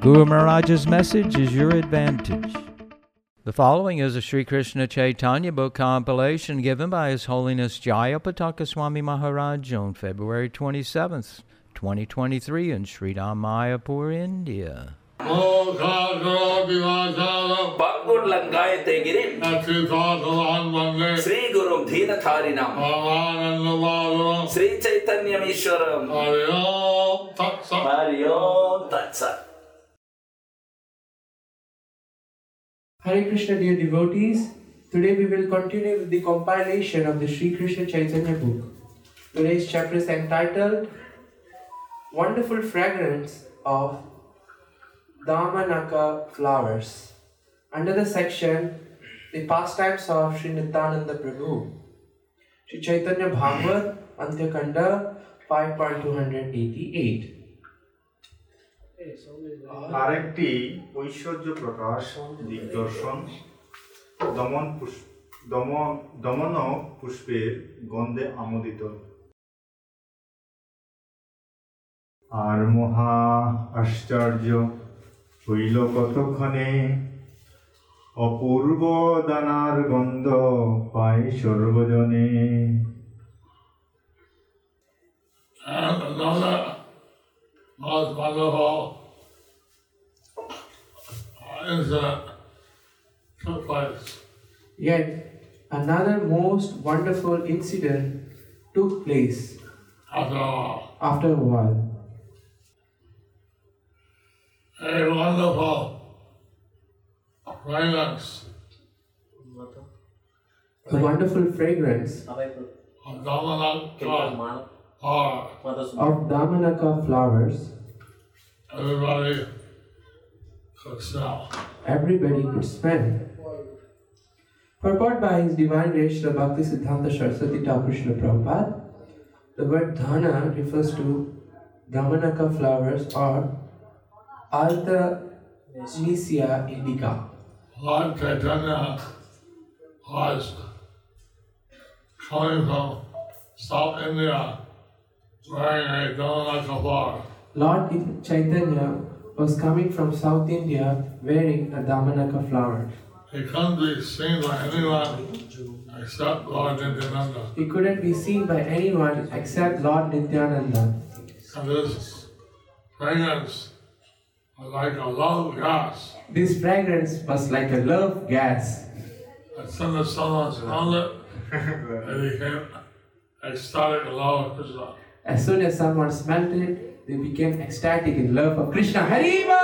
Guru Maharaj's message is your advantage. The following is a Sri Krishna Chaitanya book compilation given by His Holiness Jayapataka Swami Maharaj on February 27th, 2023 in Sri Mayapur, India. பங்குன் லங்காய தேகிறேன் Sri Hare Krishna, dear devotees. Today we will continue with the compilation of the Sri Krishna Chaitanya book. Today's chapter is entitled Wonderful Fragrance of Damanaka Flowers. Under the section The Pastimes of Sri Nityananda Prabhu. Sri Chaitanya Bhagavat, Antyakanda 5.288. আরেকটি ঐশ্বর্য প্রকাশ, দিগদর্শন, দমন পুষ্প দমন দমন পুষ্পের গন্ধে আমোদিত। আর মহা আশ্চর্য হইল কতক্ষণে? অপূর্ব দানার গন্ধ পায় সর্বজনে। Most wonderful incident took place. Yet another most wonderful incident took place After all, after a while. a wonderful fragrance A wonderful fragrance of Damanaka or of Damanaka flowers everybody could smell. everybody could smell. Purport by His Divine Grace Srila Bhakti Siddhanta Saraswati Thakur Srila Prabhupada, the word dhana refers to Damanaka flowers or Artemisia indica. Lord Chaitanya was coming from South India wearing a Damanaka flower. Lord Chaitanya was coming from South India wearing a Damanaka flower. He couldn't be seen by anyone except Lord Nityananda. He couldn't be seen by anyone except Lord Nityananda. And this fragrance was like a love gas. This fragrance was like a love gas. As soon as someone smelled it, they became ecstatic love Krishna. As soon as someone smelt it, they became ecstatic in love of Krishna. Haribo!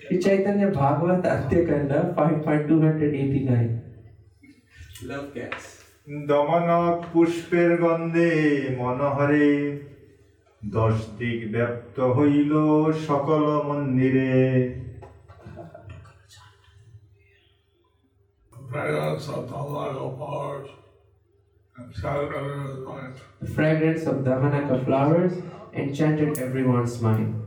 Sri Chaitanya Bhagavat Antyakanda 5.289 Love gas. দমনক পুষ্পের গন্ধে মনোহরে দশ দিক ব্যাপ্ত হইল সকল মন্দিরে Fragrance of Tamarago flowers The fragrance of Damanaka flowers enchanted everyone's mind.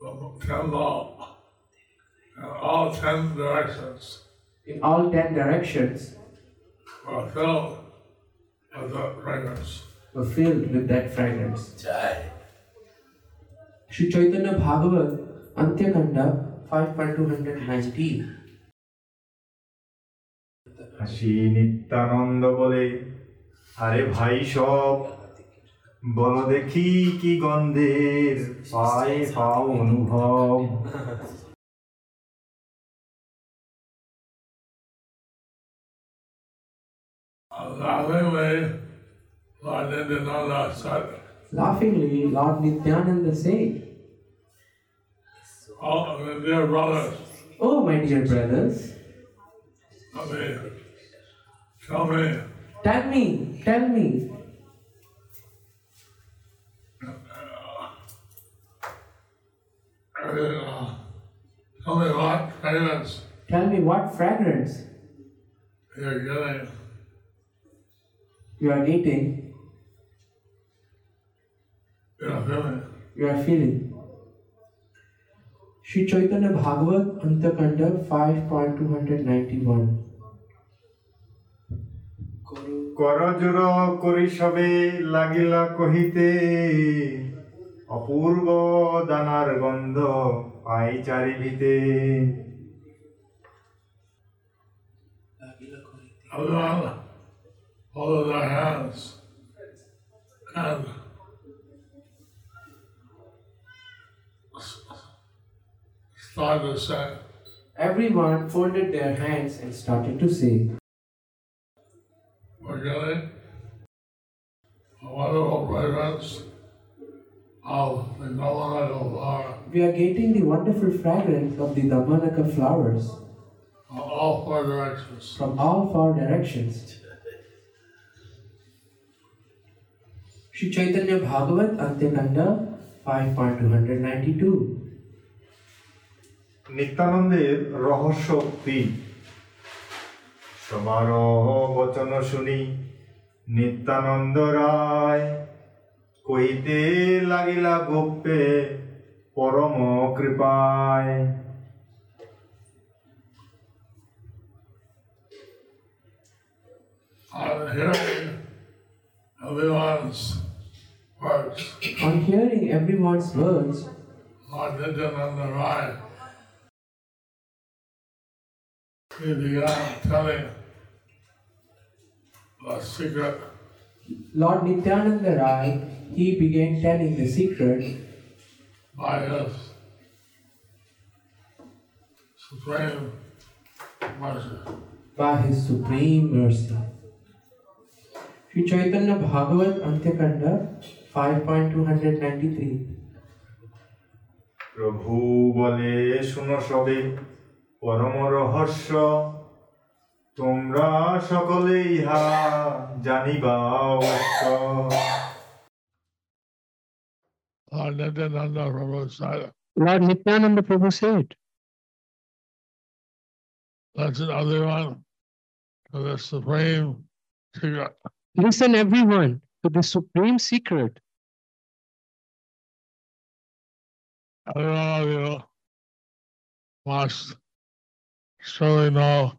The ten law and all ten directions In all ten directions were filled with that fragrance. were filled with that fragrance. जय Sri Chaitanya Bhagavat Antyakanda 5.219 হাসি নিত্যানন্দ বলে আরে ভাই সব বলো দেখি কি গন্ধের পায়ে পাও অনুভব Laughingly, Lord Nityananda said, Oh, my dear brothers, Oh, my dear brothers, me Tell me. Tell me. Tell me. Tell me what fragrance. Tell me what fragrance. You're getting. You are eating. You are feeling. You are feeling. Sri Chaitanya Bhagavat Antyakanda 5.291 করজোর করি সবে লাগিলা কহিতে অপূর্ব দানার গন্ধ পাই চারিভিতে Everyone follow their hands and start to say, Everyone folded their hands and started to say, we're getting a wonderful fragrance of the Namanaka flower We are getting the wonderful fragrance of the Damanaka flowers from all four directions. from all four directions. Sri Chaitanya Bhagavat Antyakanda 5.292 নিত্যানন্দের রহস্যোক্তি সমারোহ বচন শুনি নিত্যানন্দ রায় কহিতে লাগিলা গোপ্যে পরম কৃপায় On hearing everyone's words, On hearing everyone's words, Lord Nityananda Rai, he began telling the secret Lord Nityananda Rai, he began telling the secret by his supreme mercy. by his supreme mercy. Sri Chaitanya Bhagavat Antyakanda 5.293 প্রভু বলে শুনো সবে পরম রহস্য তোমরা সকলে ইহা জানিবা অবশ্য Lord Nityananda Prabhu said, Lord Nityananda Prabhu said, Listen everyone to the supreme secret. Listen everyone to the supreme secret. Every one of you must surely know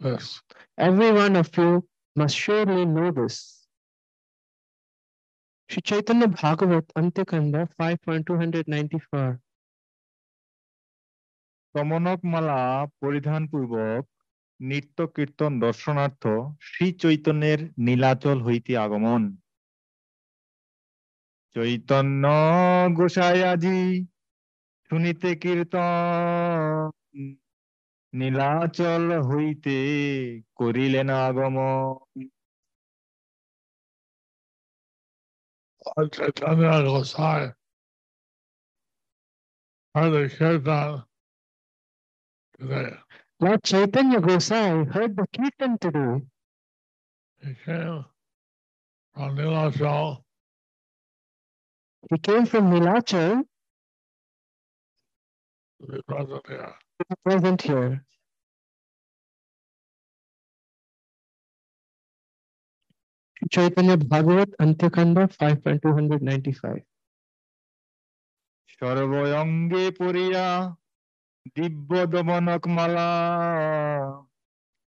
this. Every one of you must surely know this. Sri Chaitanya Bhagavat Antyakanda 5.294 তমনকমালা পরিধান পূর্বক নিত্য কীর্তন দর্শনার্থ শ্রী চৈতন্যের নীলাচল হইতে আগমন চৈতন্য গোসাই আজি শুনিতে কীর্তন নীলাচল হইতে করিলেন আগমন Lord Chaitanya Gosai heard the kirtan today. Lord Chaitanya Gosai heard the kirtan today. He came from Nilachal He came from Nilachal to be present here. to be present here. Sri Chaitanya Bhagavat Antyakanda 5.295 সর্বঙ্গে পড়িয়া দিব্য দমনক মালা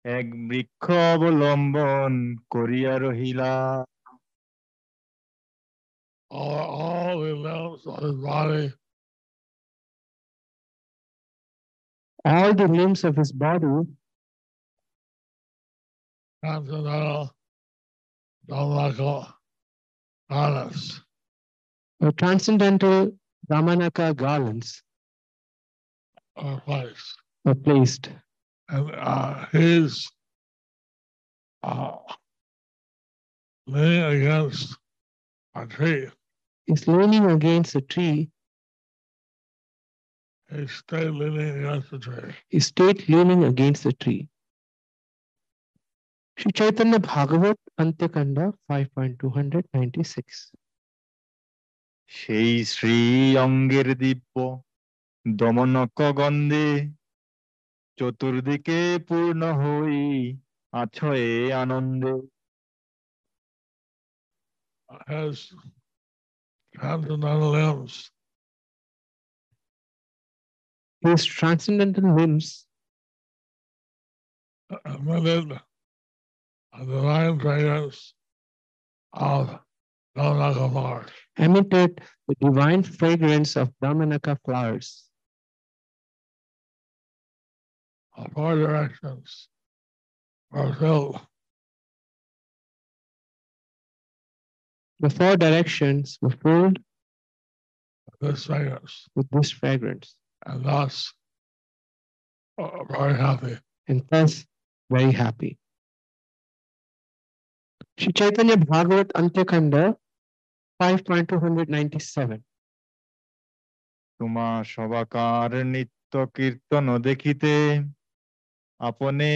এক বৃক্ষ অবলম্বন করিয়া রহিলা All, all the limbs of his body all the limbs of his body transcendental Damanaka garments were transcendental Damanaka garlands are placed. were placed. And uh, he's uh, leaning against a tree. He's leaning against a tree. He stayed leaning against the tree. He stayed leaning against the tree. Sri Chaitanya Bhagavat Antyakanda 5.296 সেই শ্রী অঙ্গের দিব্য দমনক গন্ধে চতুর্দিকে পূর্ণ হই আছয়ে আনন্দে has transcendental limbs His transcendental limbs emitted a divine fragrance of Damanaka flowers. emitted the divine fragrance of Damanaka flowers. All four directions were filled The four directions were filled with this fragrance with this fragrance and thus are very happy. and thus very happy. Sri Chaitanya Bhagavat Antyakanda 5.297 তোমা সবাকার নিত্য কীর্তন দেখিতে আপনে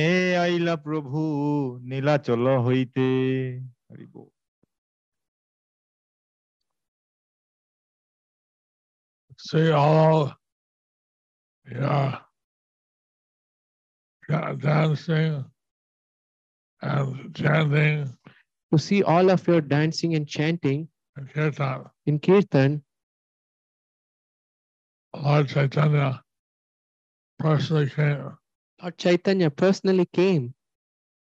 আইলা প্রভু নীলাচল হইতে হরি বল। See all yeah, yeah, dancing and chanting To see all of your dancing and chanting in kirtan. in Kirtan, Lord Chaitanya personally came Lord Chaitanya personally came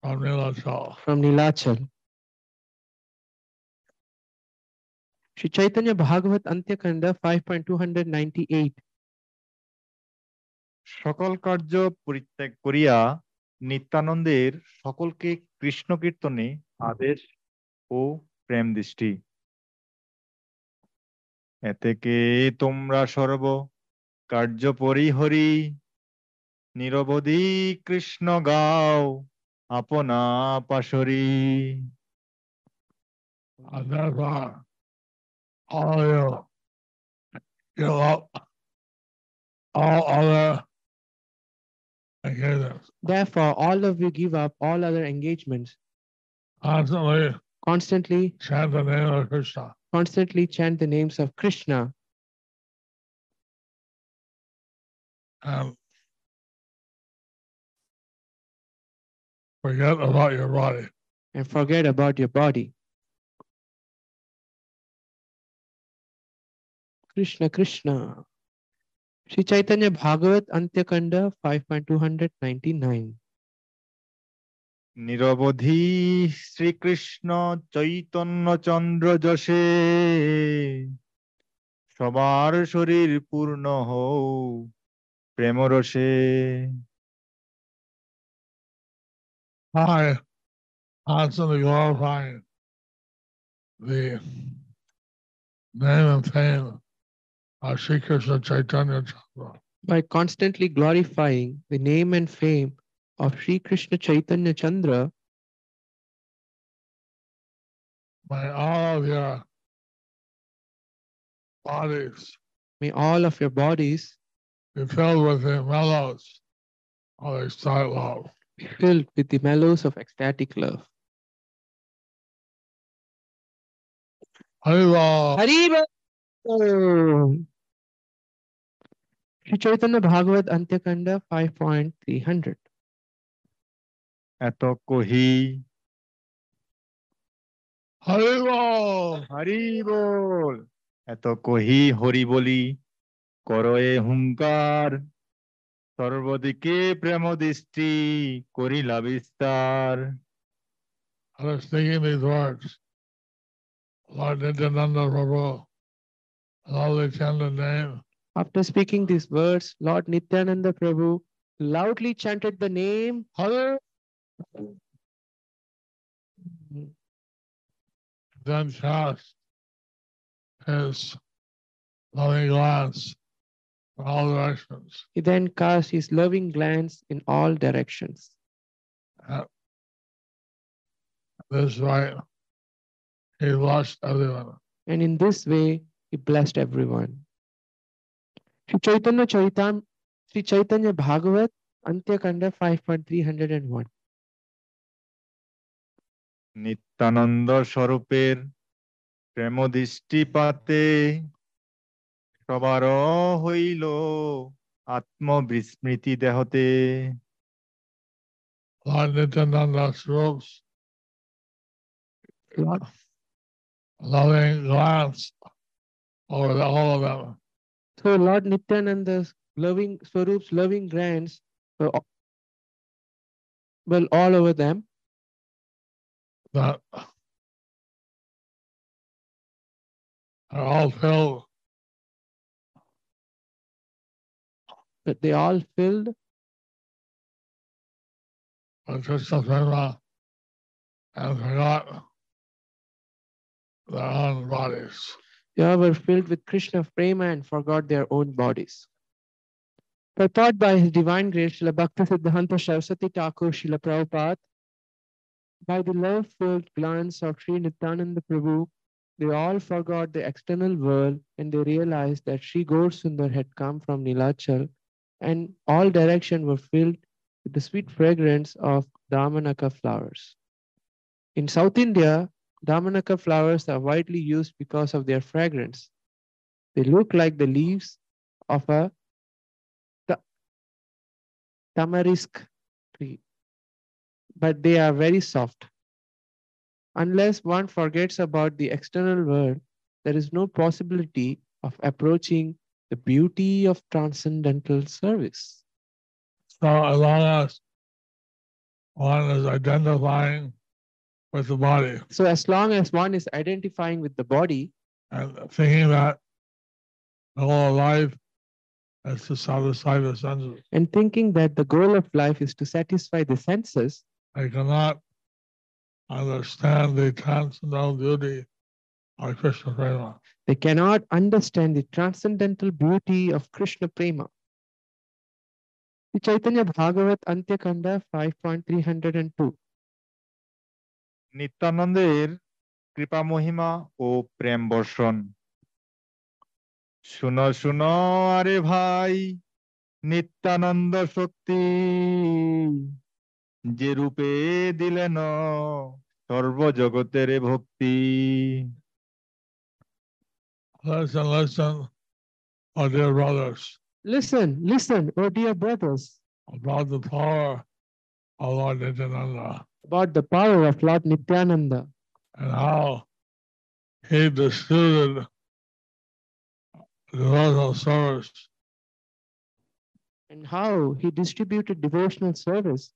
from Nilachal. from Nilachal. Sri Chaitanya Bhagavat Antyakanda 5.298 সকল কার্য পরিত্যাগ করিয়া নিত্যানন্দের সকলকে কৃষ্ণ কীর্তনে আদেশ ও প্রেম দৃষ্টি। এতেকে তোমরা সর্ব কার্য পরিহরি, নিরবধি কৃষ্ণ গাও, আপনা পাশরি। all you all other engagements. Therefore, all of you give up all other engagements, Constantly constantly, chant the name of Krishna. constantly chant the names of Krishna and forget about your body. and forget about your body. Krishna, Krishna. Sri Chaitanya Bhagavat Antyakanda 5.299 নিরবধি Shrikrishna Chaitanya চন্দ্র যশে সবার শরীর পূর্ণ হও প্রেমরসে I constantly glorifying the name and fame Sri Krishna Chaitanya Chandra. by constantly glorifying the name and fame of Sri Krishna Chaitanya Chandra, May all of your bodies may all of your bodies be filled with the mellows of ecstatic love. be filled with the mellows of ecstatic love. Haribo! Haribo! Sri Chaitanya Bhagavat Antyakanda 5.300 এত কহি Haribo! Hari বল এত কহি হরি বলি করয়ে হুঙ্কার সর্বদিকে প্রেম দৃষ্টি করিলা বিস্তার After speaking these words, Lord Nityananda Prabhu, loudly chanted name, After speaking these words, Lord Nityananda Prabhu loudly chanted the name Hare, then cast his loving glance in all directions. He then cast his loving glance in all directions. At this right, he blessed everyone. And in this way, he blessed everyone. Sri Chaitanya Charitam, Sri Chaitanya Bhagavat, Antyakanda 5.301. Nityananda স্বরূপের প্রেম দৃষ্টিপাতে সবার হইল আত্মবিস্মৃতি দেহতে Lord Nityananda strokes loving glance over the, all of them. So Lord Nityananda's loving Swaroop's loving glance were well all over them. that are all filled But they all filled with Krishna Prema and forgot their own bodies. They were filled with Krishna prema and forgot their own bodies. Purport by His Divine Grace Srila Bhakti Siddhanta Saraswati Thakur Srila Prabhupada, by the love-filled glance of Sri Nityananda Prabhu, they all forgot the external world and they realized that Sri Gaur Sundar had come from Nilachal and all directions were filled with the sweet fragrance of Damanaka flowers. In South India, Damanaka flowers are widely used because of their fragrance. They look like the leaves of a ta- tamarisk tree, but they are very soft. Unless one forgets about the external world, there is no possibility of approaching the beauty of transcendental service. So as long as one is identifying with the body So, as long as one is identifying with the body and thinking that the whole life is to satisfy the senses, and thinking that the goal of life is to satisfy the senses, I cannot understand the transcendental beauty of Krishna Prema. they cannot understand the transcendental beauty of Krishna Prema. The Chaitanya Bhagavat Antyakanda 5.302. নিত্যানন্দের কৃপা মহিমা ও প্রেম বর্ষণ শুনো শুনো আরে ভাই নিত্যানন্দ শক্তি যে রূপে দিলেন সর্বজগতের ভক্তি Listen, listen, oh dear brothers, Listen, listen, oh dear brothers, about the power of Lord Nityananda about the power of Lord Nityananda and how he distributed devotional service and how he distributed devotional service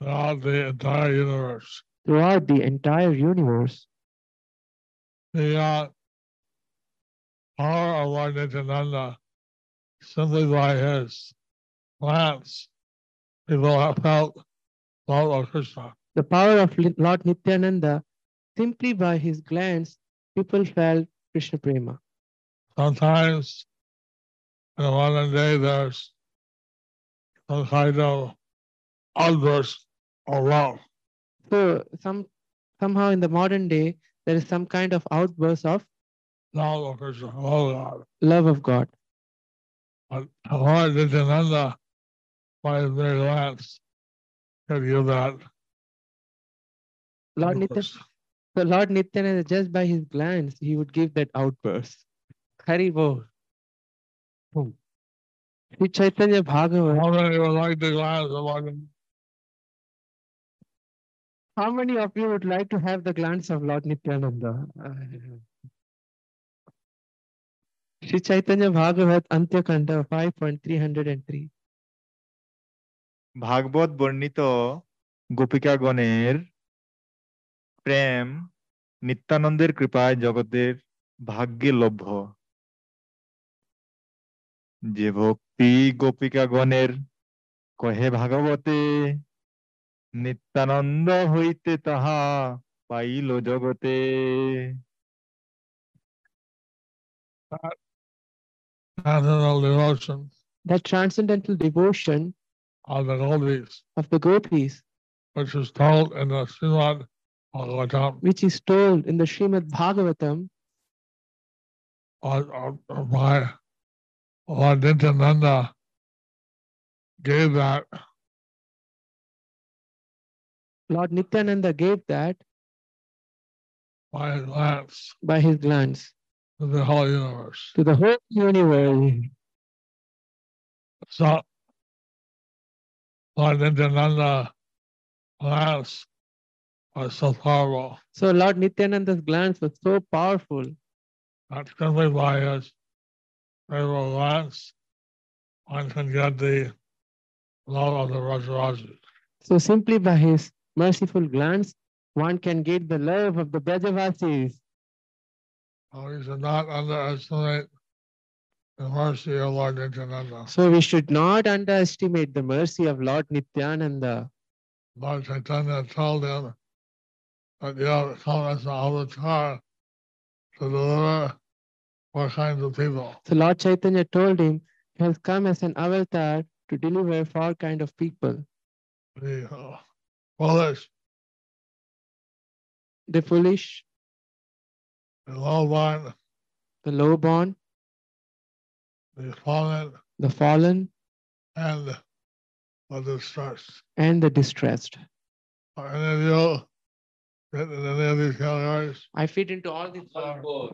throughout the entire universe. throughout the entire universe. The uh, power of Lord Nityananda simply by his glance, people have felt love of Krishna. The power of Lord Nityananda, simply by his glance, people felt Krishna Prema. Sometimes in the modern day, there's some kind of outburst of love. So some somehow in the modern day, there is some kind of outburst of Love of Krishna, love of God. love of God. But Lord Nityananda, by his glance, give that. Lord Nitya, so Lord Nityananda, just by his glance, he would give that outburst. Hari Bol. Hmm. Sri Chaitanya Bhagavat. How many would like to glance of Lord How many of you would like to have the glance of Lord Nityananda? Sri Chaitanya Bhagavat Antyakanda 5.303. ভাগবত বর্ণিত গোপিকাগণের প্রেম নিত্যানন্দের কৃপায় জগতের ভাগ্যে লভ্য। যে ভক্তি গোপিকাগণের কহে ভাগবতে, নিত্যানন্দ হইতে তাহা পাইল জগতে। That transcendental devotion of the gopis, of the gopis, which is told in the Srimad Bhagavatam, which is told in the Srimad Bhagavatam, or, or, or by Lord Nityananda gave that Lord Nityananda gave that by his glance by his glance to the whole universe. to the whole universe. So, Lord Nityananda glance was so powerful, So Lord Nityananda's glance was so powerful. not simply by his favorable glance, one can get the love of the Rajarajas. So simply by his merciful glance, one can get the love of the Brajavasis. So we should not underestimate the mercy of Lord Nityananda. So we should not underestimate the mercy of Lord Nityananda. Lord Chaitanya told him that you have come as an avatar to deliver four kinds of people. So Lord Chaitanya told him he has come as an avatar to deliver four kind of people. The uh, foolish, The foolish, the low-born, the lowborn, the fallen, the fallen, and the distressed. and the distressed. Are any of you fit in any of these categories? I fit into all these four.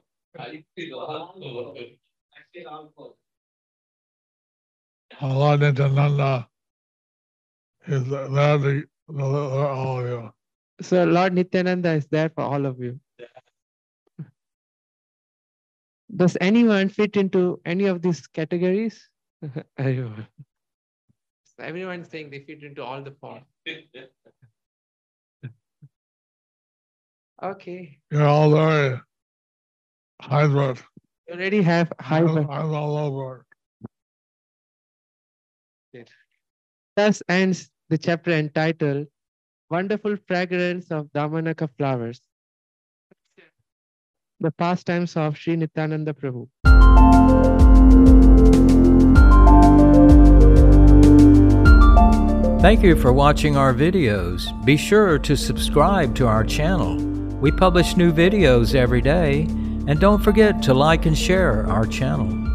Uh, Lord Nityananda is there to deliver all of you. So Lord Nityananda is there for all of you. Does anyone fit into any of these categories? Everyone. So everyone saying they fit into all the four. Okay. You're all very hybrid. You already have high. I'm, I'm all over. Thus ends the chapter entitled Wonderful Fragrance of Damanaka Flowers. The pastimes of Sri Nityananda Prabhu. Thank you for watching our videos. Be sure to subscribe to our channel. We publish new videos every day. And don't forget to like and share our channel.